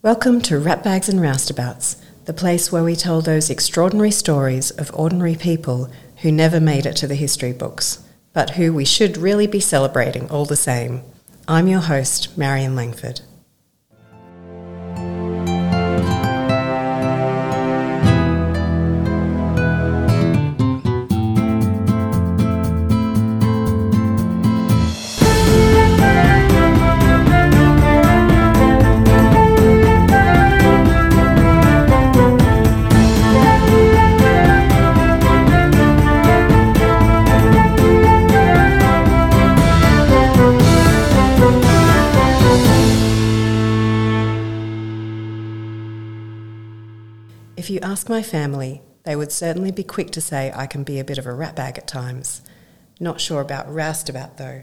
Welcome to Ratbags and Roustabouts, the place where we tell those extraordinary stories of ordinary people who never made it to the history books, but who we should really be celebrating all the same. I'm your host, Marion Langford. My family, they would certainly be quick to say I can be a bit of a ratbag at times. Not sure about roustabout though.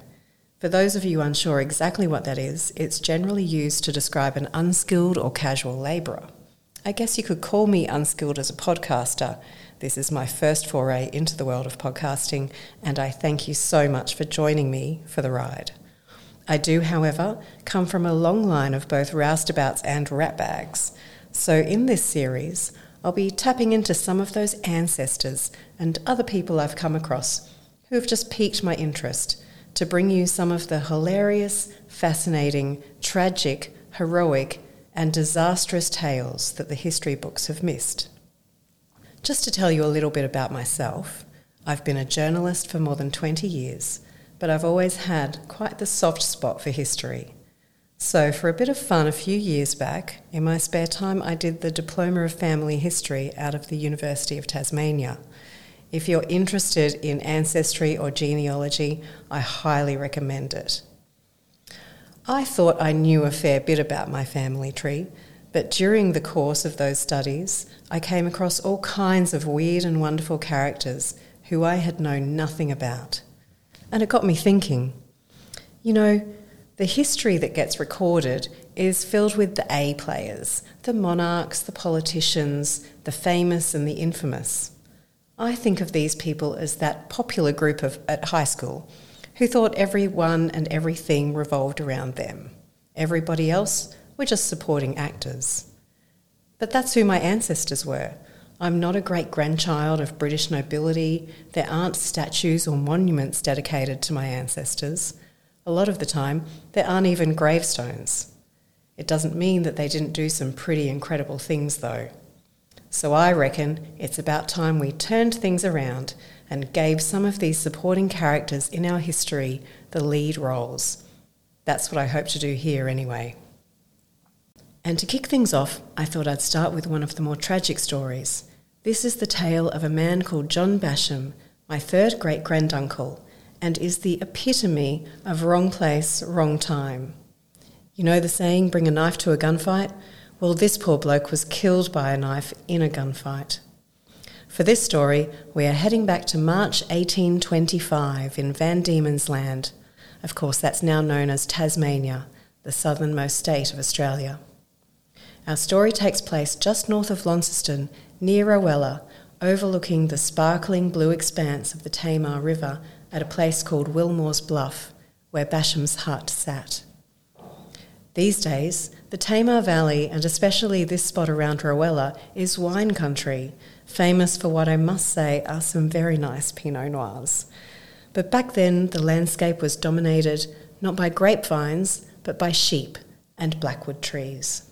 For those of you unsure exactly what that is, it's generally used to describe an unskilled or casual labourer. I guess you could call me unskilled as a podcaster. This is my first foray into the world of podcasting, and I thank you so much for joining me for the ride. I do, however, come from a long line of both roustabouts and ratbags. So in this series, I'll be tapping into some of those ancestors and other people I've come across who have just piqued my interest to bring you some of the hilarious, fascinating, tragic, heroic, and disastrous tales that the history books have missed. Just to tell you a little bit about myself, I've been a journalist for more than 20 years, but I've always had quite the soft spot for history. So, for a bit of fun, a few years back, in my spare time, I did the Diploma of Family History out of the University of Tasmania. If you're interested in ancestry or genealogy, I highly recommend it. I thought I knew a fair bit about my family tree, but during the course of those studies, I came across all kinds of weird and wonderful characters who I had known nothing about. And it got me thinking you know, the history that gets recorded is filled with the A players, the monarchs, the politicians, the famous and the infamous. I think of these people as that popular group of, at high school who thought everyone and everything revolved around them. Everybody else were just supporting actors. But that's who my ancestors were. I'm not a great grandchild of British nobility. There aren't statues or monuments dedicated to my ancestors. A lot of the time, there aren't even gravestones. It doesn't mean that they didn't do some pretty incredible things, though. So I reckon it's about time we turned things around and gave some of these supporting characters in our history the lead roles. That's what I hope to do here, anyway. And to kick things off, I thought I'd start with one of the more tragic stories. This is the tale of a man called John Basham, my third great granduncle, and is the epitome of wrong place, wrong time. You know the saying, bring a knife to a gunfight? Well, this poor bloke was killed by a knife in a gunfight. For this story, we are heading back to March 1825 in Van Diemen's Land. Of course, that's now known as Tasmania, the southernmost state of Australia. Our story takes place just north of Launceston, near Rowella, overlooking the sparkling blue expanse of the Tamar River at a place called Wilmore's Bluff, where Basham's hut sat. These days, the Tamar Valley, and especially this spot around Rowella, is wine country, famous for what I must say are some very nice Pinot Noirs. But back then, the landscape was dominated not by grapevines, but by sheep and blackwood trees.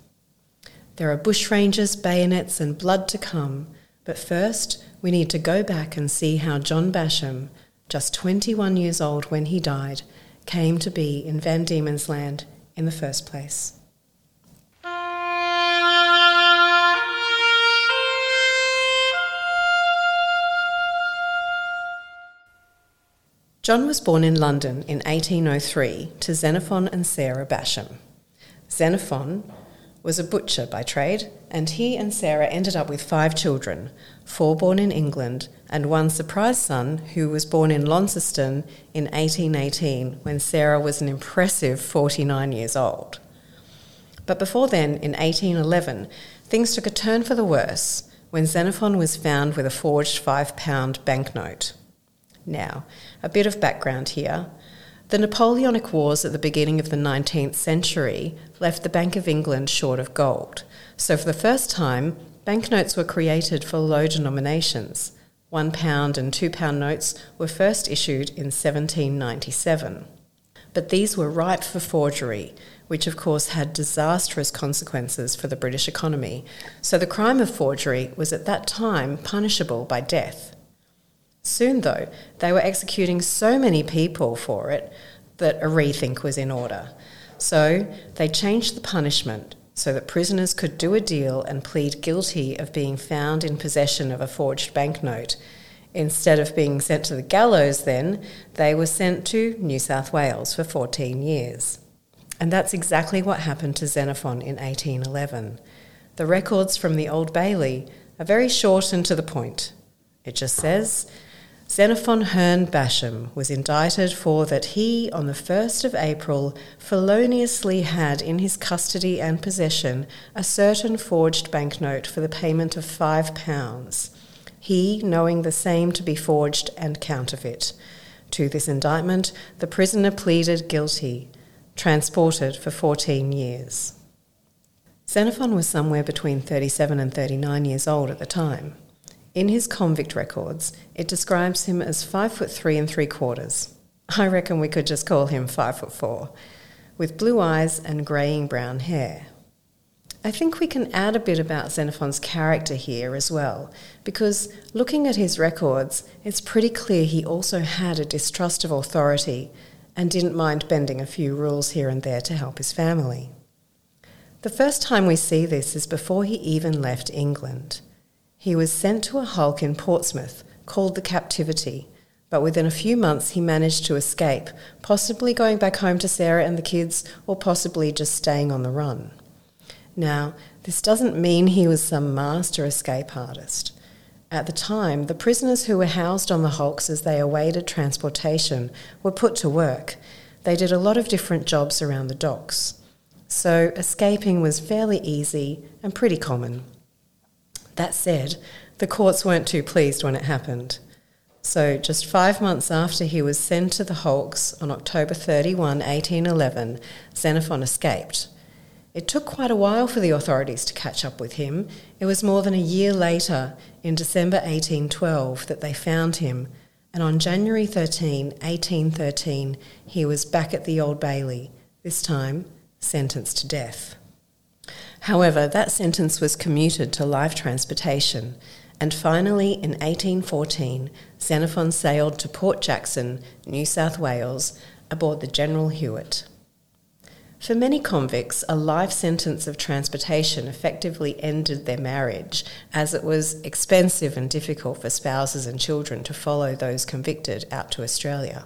There are bushrangers, bayonets, and blood to come, but first we need to go back and see how John Basham, just 21 years old when he died, came to be in Van Diemen's Land in the first place. John was born in London in 1803 to Xenophon and Sarah Basham. Xenophon was a butcher by trade, and he and Sarah ended up with five children, four born in England, and one surprise son who was born in Launceston in 1818 when Sarah was an impressive 49 years old. But before then, in 1811, things took a turn for the worse when Xenophon was found with a forged five pound banknote. Now, a bit of background here. The Napoleonic Wars at the beginning of the 19th century left the Bank of England short of gold. So, for the first time, banknotes were created for low denominations. One pound and two pound notes were first issued in 1797. But these were ripe for forgery, which of course had disastrous consequences for the British economy. So the crime of forgery was at that time punishable by death. Soon, though, they were executing so many people for it that a rethink was in order. So they changed the punishment so that prisoners could do a deal and plead guilty of being found in possession of a forged banknote. Instead of being sent to the gallows, then, they were sent to New South Wales for 14 years. And that's exactly what happened to Xenophon in 1811. The records from the Old Bailey are very short and to the point. It just says, Xenophon Hearn Basham was indicted for that he, on the 1st of April, feloniously had in his custody and possession a certain forged banknote for the payment of five pounds, he knowing the same to be forged and counterfeit. To this indictment, the prisoner pleaded guilty, transported for 14 years. Xenophon was somewhere between 37 and 39 years old at the time. In his convict records, it describes him as five foot three and three quarters. I reckon we could just call him five foot four, with blue eyes and greying brown hair. I think we can add a bit about Xenophon's character here as well, because looking at his records, it's pretty clear he also had a distrust of authority and didn't mind bending a few rules here and there to help his family. The first time we see this is before he even left England. He was sent to a hulk in Portsmouth called the Captivity, but within a few months he managed to escape, possibly going back home to Sarah and the kids, or possibly just staying on the run. Now, this doesn't mean he was some master escape artist. At the time, the prisoners who were housed on the hulks as they awaited transportation were put to work. They did a lot of different jobs around the docks. So escaping was fairly easy and pretty common. That said, the courts weren't too pleased when it happened. So, just five months after he was sent to the Hulks on October 31, 1811, Xenophon escaped. It took quite a while for the authorities to catch up with him. It was more than a year later, in December 1812, that they found him, and on January 13, 1813, he was back at the Old Bailey, this time sentenced to death. However, that sentence was commuted to life transportation, and finally in 1814, Xenophon sailed to Port Jackson, New South Wales, aboard the General Hewett. For many convicts, a life sentence of transportation effectively ended their marriage, as it was expensive and difficult for spouses and children to follow those convicted out to Australia.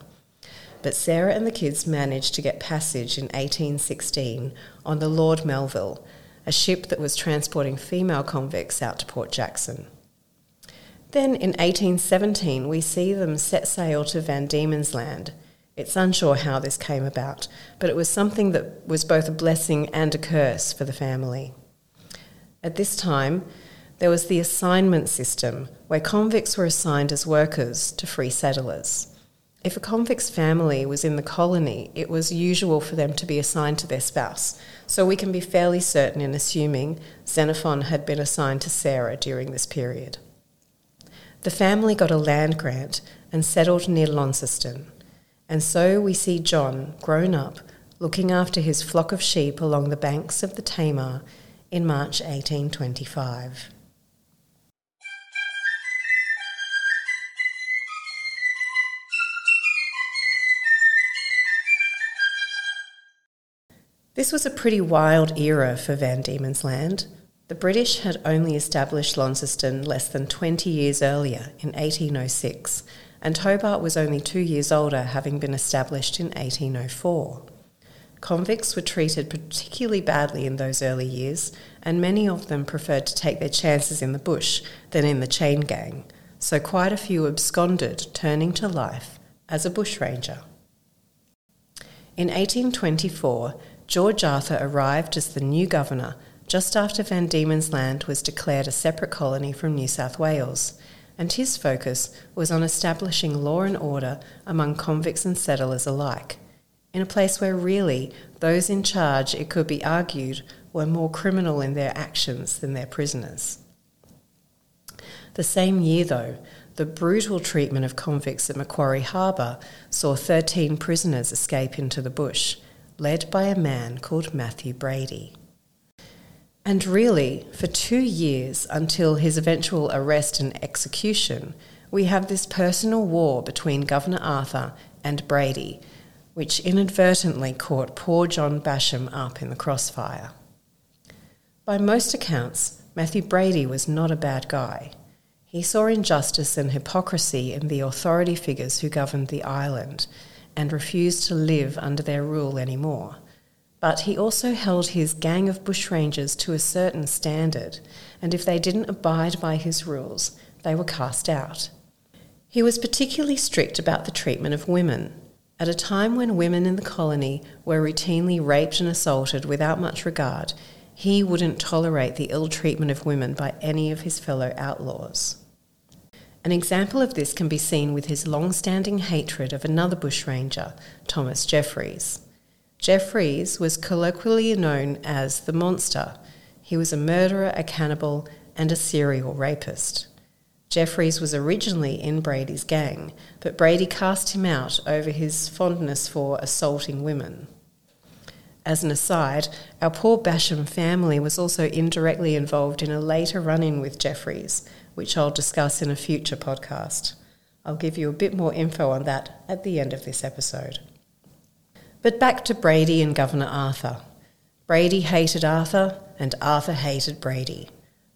But Sarah and the kids managed to get passage in 1816 on the Lord Melville, a ship that was transporting female convicts out to Port Jackson. Then in 1817, we see them set sail to Van Diemen's Land. It's unsure how this came about, but it was something that was both a blessing and a curse for the family. At this time, there was the assignment system, where convicts were assigned as workers to free settlers. If a convict's family was in the colony, it was usual for them to be assigned to their spouse, so we can be fairly certain in assuming Xenophon had been assigned to Sarah during this period. The family got a land grant and settled near Launceston, and so we see John, grown up, looking after his flock of sheep along the banks of the Tamar in March 1825. This was a pretty wild era for Van Diemen's Land. The British had only established Launceston less than 20 years earlier, in 1806, and Hobart was only two years older, having been established in 1804. Convicts were treated particularly badly in those early years, and many of them preferred to take their chances in the bush than in the chain gang, so quite a few absconded, turning to life as a bushranger. In 1824, George Arthur arrived as the new governor just after Van Diemen's Land was declared a separate colony from New South Wales, and his focus was on establishing law and order among convicts and settlers alike, in a place where really those in charge, it could be argued, were more criminal in their actions than their prisoners. The same year, though, the brutal treatment of convicts at Macquarie Harbour saw 13 prisoners escape into the bush, led by a man called Matthew Brady. And really, for two years until his eventual arrest and execution, we have this personal war between Governor Arthur and Brady, which inadvertently caught poor John Basham up in the crossfire. By most accounts, Matthew Brady was not a bad guy. He saw injustice and hypocrisy in the authority figures who governed the island and refused to live under their rule anymore. But he also held his gang of bushrangers to a certain standard, and if they didn't abide by his rules, they were cast out. He was particularly strict about the treatment of women. At a time when women in the colony were routinely raped and assaulted without much regard, he wouldn't tolerate the ill treatment of women by any of his fellow outlaws. An example of this can be seen with his long standing hatred of another bushranger, Thomas Jeffries. Jeffries was colloquially known as the monster. He was a murderer, a cannibal, and a serial rapist. Jeffries was originally in Brady's gang, but Brady cast him out over his fondness for assaulting women. As an aside, our poor Basham family was also indirectly involved in a later run in with Jeffries, which I'll discuss in a future podcast. I'll give you a bit more info on that at the end of this episode. But back to Brady and Governor Arthur. Brady hated Arthur, and Arthur hated Brady.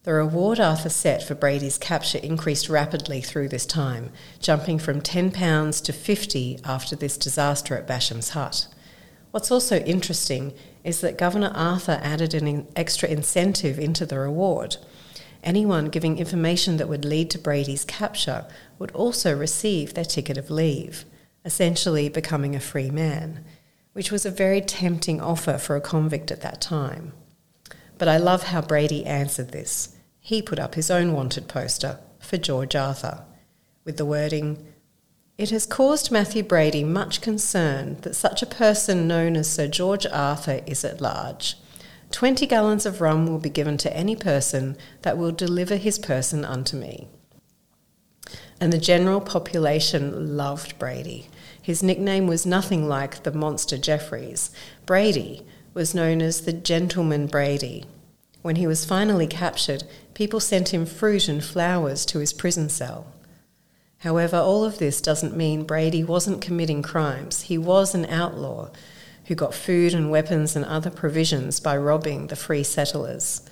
The reward Arthur set for Brady's capture increased rapidly through this time, jumping from £10 to 50 after this disaster at Basham's hut. What's also interesting is that Governor Arthur added an extra incentive into the reward. Anyone giving information that would lead to Brady's capture would also receive their ticket of leave, essentially becoming a free man, which was a very tempting offer for a convict at that time. But I love how Brady answered this. He put up his own wanted poster for George Arthur with the wording, it has caused Matthew Brady much concern that such a person known as Sir George Arthur is at large. Twenty gallons of rum will be given to any person that will deliver his person unto me. And the general population loved Brady. His nickname was nothing like the monster Jeffries. Brady was known as the gentleman Brady. When he was finally captured, people sent him fruit and flowers to his prison cell. However, all of this doesn't mean Brady wasn't committing crimes. He was an outlaw who got food and weapons and other provisions by robbing the free settlers.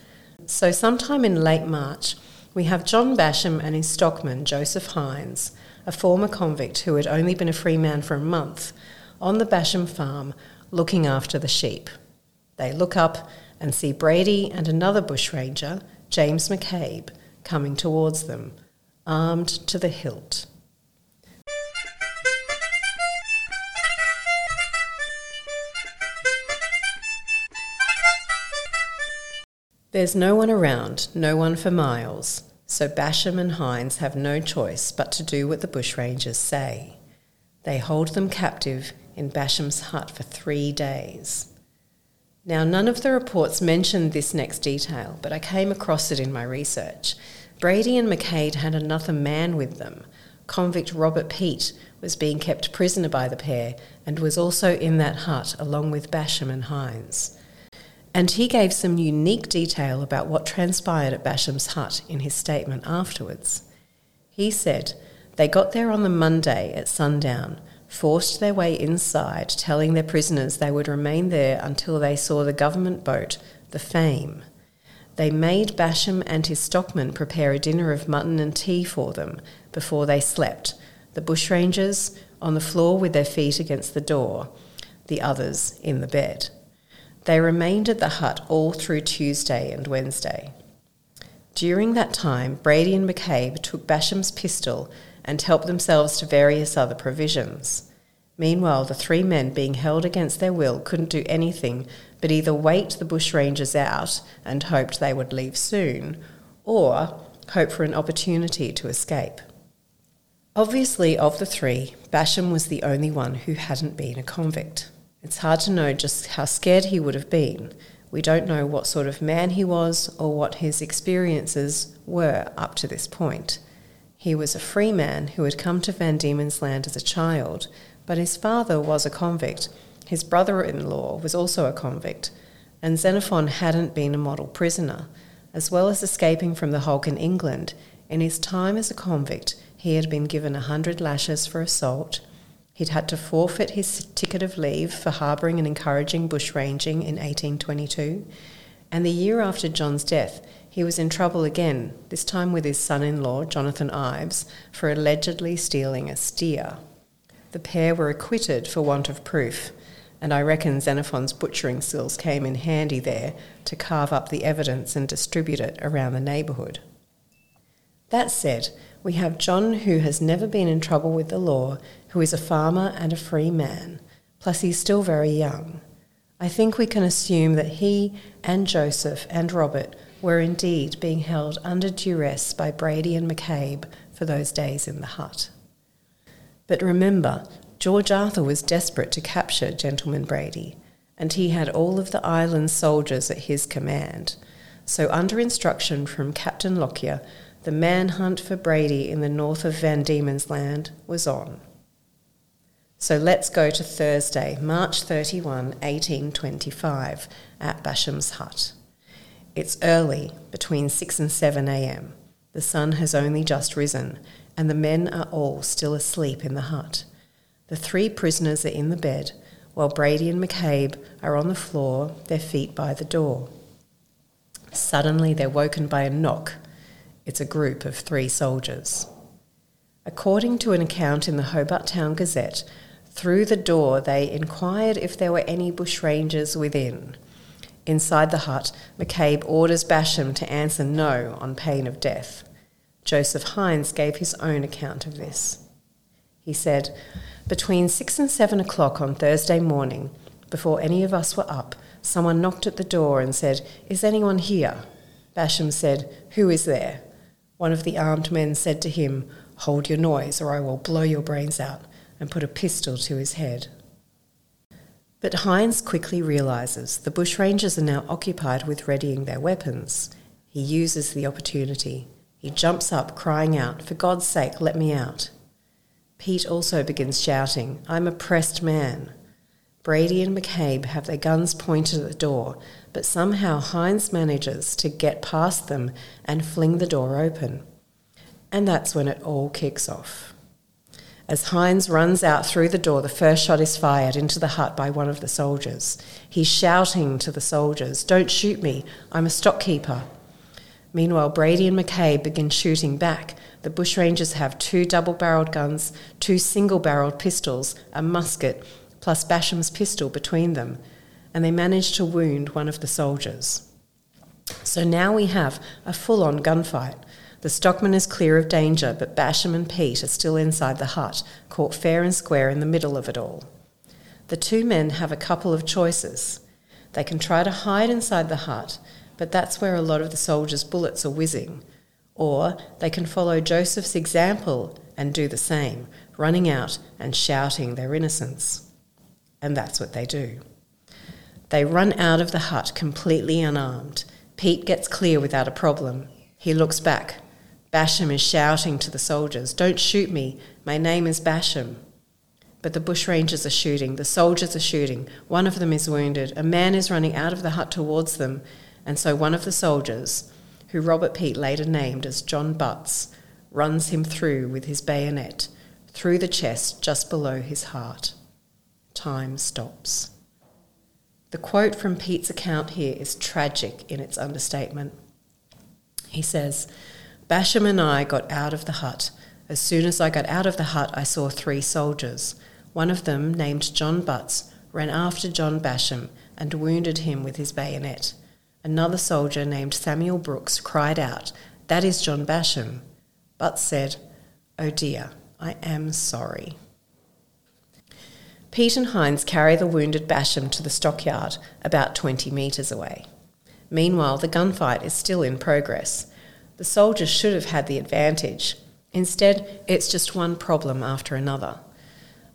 So, sometime in late March, we have John Basham and his stockman, Joseph Hindes, a former convict who had only been a free man for a month, on the Basham farm looking after the sheep. They look up and see Brady and another bushranger, James McCabe, coming towards them armed to the hilt. There's no one around, no one for miles, so Basham and Hindes have no choice but to do what the bushrangers say. They hold them captive in Basham's hut for three days. Now, none of the reports mentioned this next detail, but I came across it in my research, Brady and McCabe had another man with them. Convict Robert Pete was being kept prisoner by the pair and was also in that hut along with Basham and Hindes. And he gave some unique detail about what transpired at Basham's hut in his statement afterwards. He said, They got there on the Monday at sundown, forced their way inside, telling their prisoners they would remain there until they saw the government boat, the Fame. They made Basham and his stockmen prepare a dinner of mutton and tea for them before they slept, the bushrangers on the floor with their feet against the door, the others in the bed. They remained at the hut all through Tuesday and Wednesday. During that time, Brady and McCabe took Basham's pistol and helped themselves to various other provisions. Meanwhile, the three men, being held against their will, couldn't do anything but either wait the bushrangers out and hoped they would leave soon, or hope for an opportunity to escape. Obviously, of the three, Basham was the only one who hadn't been a convict. It's hard to know just how scared he would have been. We don't know what sort of man he was or what his experiences were up to this point. He was a free man who had come to Van Diemen's Land as a child, but his father was a convict. His brother in law was also a convict, and Xenophon hadn't been a model prisoner. As well as escaping from the hulk in England, in his time as a convict, he had been given a hundred lashes for assault. He'd had to forfeit his ticket of leave for harbouring and encouraging bushranging in 1822. And the year after John's death, he was in trouble again, this time with his son in law, Jonathan Ives, for allegedly stealing a steer. The pair were acquitted for want of proof, and I reckon Xenophon's butchering skills came in handy there to carve up the evidence and distribute it around the neighbourhood. That said, we have John who has never been in trouble with the law, who is a farmer and a free man, plus he's still very young. I think we can assume that he and Joseph and Robert were indeed being held under duress by Brady and McCabe for those days in the hut. But remember, George Arthur was desperate to capture Gentleman Brady, and he had all of the island's soldiers at his command. So, under instruction from Captain Lockyer, the manhunt for Brady in the north of Van Diemen's Land was on. So let's go to Thursday, March 31, 1825, at Basham's hut. It's early, between 6 and 7 a.m. The sun has only just risen, and the men are all still asleep in the hut. The three prisoners are in the bed, while Brady and McCabe are on the floor, their feet by the door. Suddenly, they're woken by a knock it's a group of three soldiers. According to an account in the Hobart Town Gazette, through the door they inquired if there were any bushrangers within. Inside the hut, McCabe orders Basham to answer no on pain of death. Joseph Hindes gave his own account of this. He said, Between six and seven o'clock on Thursday morning, before any of us were up, someone knocked at the door and said, Is anyone here? Basham said, Who is there? One of the armed men said to him, Hold your noise, or I will blow your brains out, and put a pistol to his head. But Hindes quickly realizes the bushrangers are now occupied with readying their weapons. He uses the opportunity. He jumps up, crying out, For God's sake, let me out. Pete also begins shouting, I'm a pressed man. Brady and McCabe have their guns pointed at the door, but somehow Hindes manages to get past them and fling the door open. And that's when it all kicks off. As Hindes runs out through the door, the first shot is fired into the hut by one of the soldiers. He's shouting to the soldiers, Don't shoot me, I'm a stockkeeper. Meanwhile, Brady and McCabe begin shooting back. The bushrangers have two double barreled guns, two single barreled pistols, a musket, plus Basham's pistol between them, and they manage to wound one of the soldiers. So now we have a full on gunfight. The stockman is clear of danger, but Basham and Pete are still inside the hut, caught fair and square in the middle of it all. The two men have a couple of choices. They can try to hide inside the hut, but that's where a lot of the soldiers' bullets are whizzing. Or they can follow Joseph's example and do the same, running out and shouting their innocence. And that's what they do. They run out of the hut completely unarmed. Pete gets clear without a problem. He looks back. Basham is shouting to the soldiers, Don't shoot me. My name is Basham. But the bushrangers are shooting. The soldiers are shooting. One of them is wounded. A man is running out of the hut towards them. And so one of the soldiers, who Robert Pete later named as John Butts, runs him through with his bayonet, through the chest just below his heart. Time stops. The quote from Pete's account here is tragic in its understatement. He says, Basham and I got out of the hut. As soon as I got out of the hut, I saw three soldiers. One of them, named John Butts, ran after John Basham and wounded him with his bayonet. Another soldier named Samuel Brooks cried out, That is John Basham. Butts said, Oh dear, I am sorry. Pete and Hindes carry the wounded Basham to the stockyard, about 20 metres away. Meanwhile, the gunfight is still in progress. The soldiers should have had the advantage. Instead, it's just one problem after another.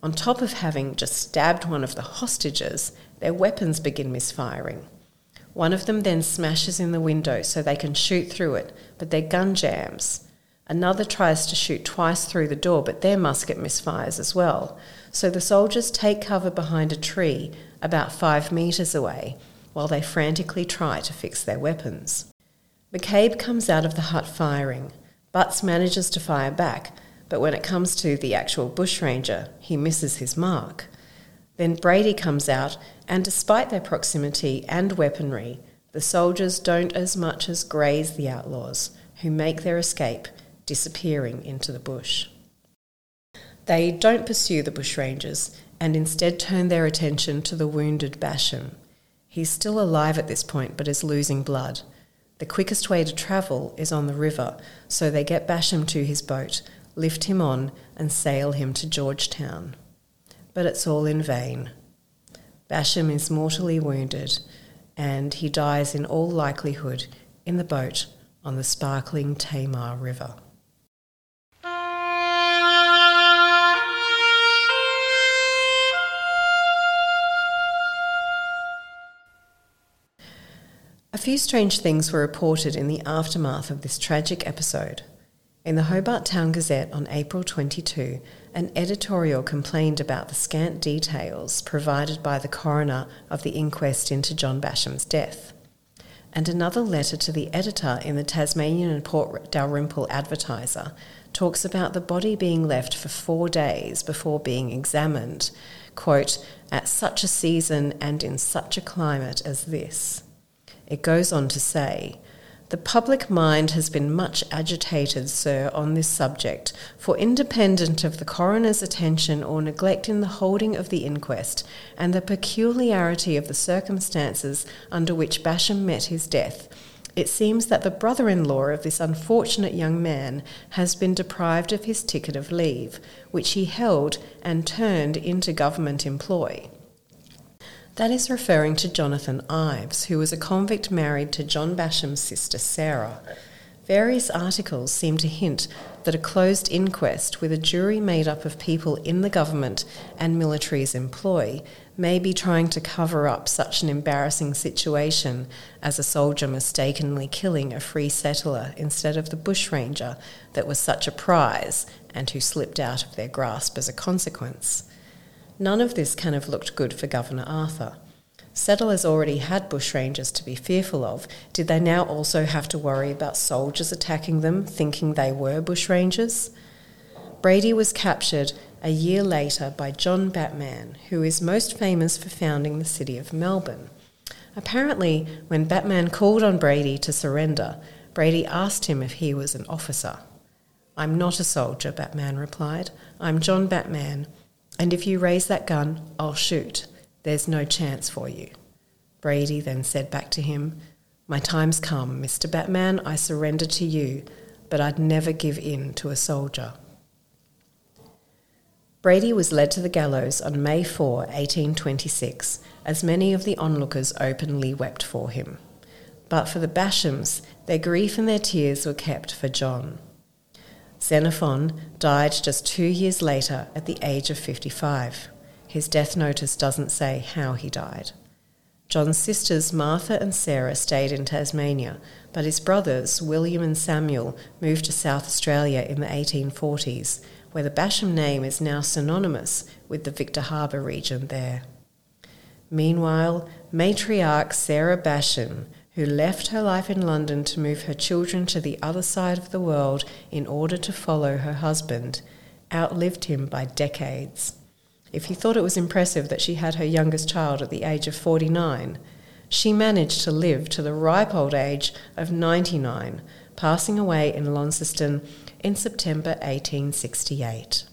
On top of having just stabbed one of the hostages, their weapons begin misfiring. One of them then smashes in the window so they can shoot through it, but their gun jams. Another tries to shoot twice through the door, but their musket misfires as well. So the soldiers take cover behind a tree about five metres away while they frantically try to fix their weapons. McCabe comes out of the hut firing. Butts manages to fire back, but when it comes to the actual bushranger, he misses his mark. Then Brady comes out, and despite their proximity and weaponry, the soldiers don't as much as graze the outlaws, who make their escape, disappearing into the bush. They don't pursue the bushrangers and instead turn their attention to the wounded Basham. He's still alive at this point but is losing blood. The quickest way to travel is on the river, so they get Basham to his boat, lift him on, and sail him to Georgetown. But it's all in vain. Basham is mortally wounded, and he dies in all likelihood in the boat on the sparkling Tamar River. A few strange things were reported in the aftermath of this tragic episode. In the Hobart Town Gazette on April 22, an editorial complained about the scant details provided by the coroner of the inquest into John Basham's death. And another letter to the editor in the Tasmanian and Port Dalrymple Advertiser talks about the body being left for four days before being examined, quote, at such a season and in such a climate as this. It goes on to say, the public mind has been much agitated, sir, on this subject, for independent of the coroner's attention or neglect in the holding of the inquest, and the peculiarity of the circumstances under which Basham met his death, it seems that the brother in law of this unfortunate young man has been deprived of his ticket of leave, which he held and turned into government employ. That is referring to Jonathan Ives, who was a convict married to John Basham's sister Sarah. Various articles seem to hint that a closed inquest with a jury made up of people in the government and military's employ may be trying to cover up such an embarrassing situation as a soldier mistakenly killing a free settler instead of the bushranger that was such a prize and who slipped out of their grasp as a consequence. None of this can have looked good for Governor Arthur. Settlers already had bushrangers to be fearful of. Did they now also have to worry about soldiers attacking them, thinking they were bushrangers? Brady was captured a year later by John Batman, who is most famous for founding the city of Melbourne. Apparently, when Batman called on Brady to surrender, Brady asked him if he was an officer. I'm not a soldier, Batman replied. I'm John Batman, and if you raise that gun, I'll shoot. There's no chance for you. Brady then said back to him, My time's come, Mr. Batman. I surrender to you, but I'd never give in to a soldier. Brady was led to the gallows on May 4, 1826, as many of the onlookers openly wept for him. But for the Bashams, their grief and their tears were kept for John. Xenophon died just two years later at the age of 55. His death notice doesn't say how he died. John's sisters Martha and Sarah stayed in Tasmania, but his brothers, William and Samuel, moved to South Australia in the 1840s, where the Basham name is now synonymous with the Victor Harbor region there. Meanwhile, matriarch Sarah Basham who left her life in London to move her children to the other side of the world in order to follow her husband, outlived him by decades. If you thought it was impressive that she had her youngest child at the age of 49, she managed to live to the ripe old age of 99, passing away in Launceston in September 1868.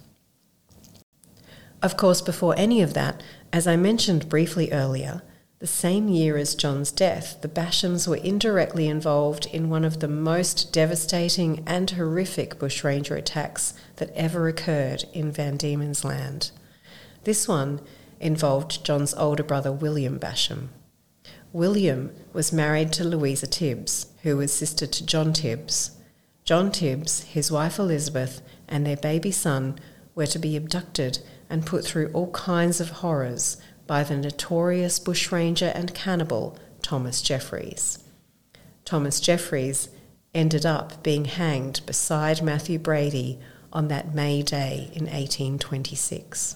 Of course, before any of that, as I mentioned briefly earlier, the same year as John's death, the Bashams were indirectly involved in one of the most devastating and horrific bushranger attacks that ever occurred in Van Diemen's Land. This one involved John's older brother William Basham. William was married to Louisa Tibbs, who was sister to John Tibbs. John Tibbs, his wife Elizabeth, and their baby son were to be abducted and put through all kinds of horrors by the notorious bushranger and cannibal Thomas Jeffries. Thomas Jeffries ended up being hanged beside Matthew Brady on that May Day in 1826.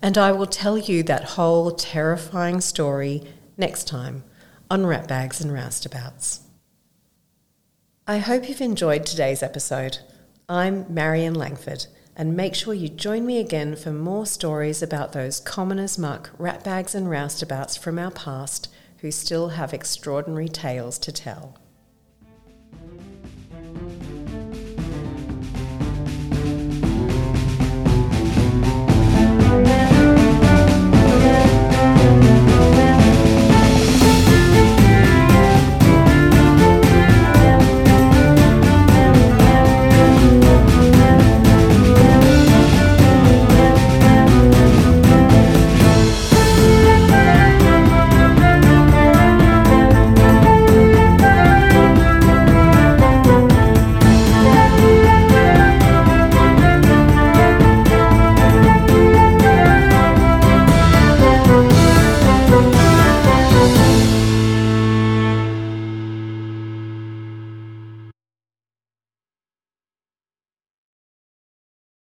And I will tell you that whole terrifying story next time on Rat Bags and Roustabouts. I hope you've enjoyed today's episode. I'm Marion Langford, and make sure you join me again for more stories about those common as muck ratbags, and roustabouts from our past who still have extraordinary tales to tell.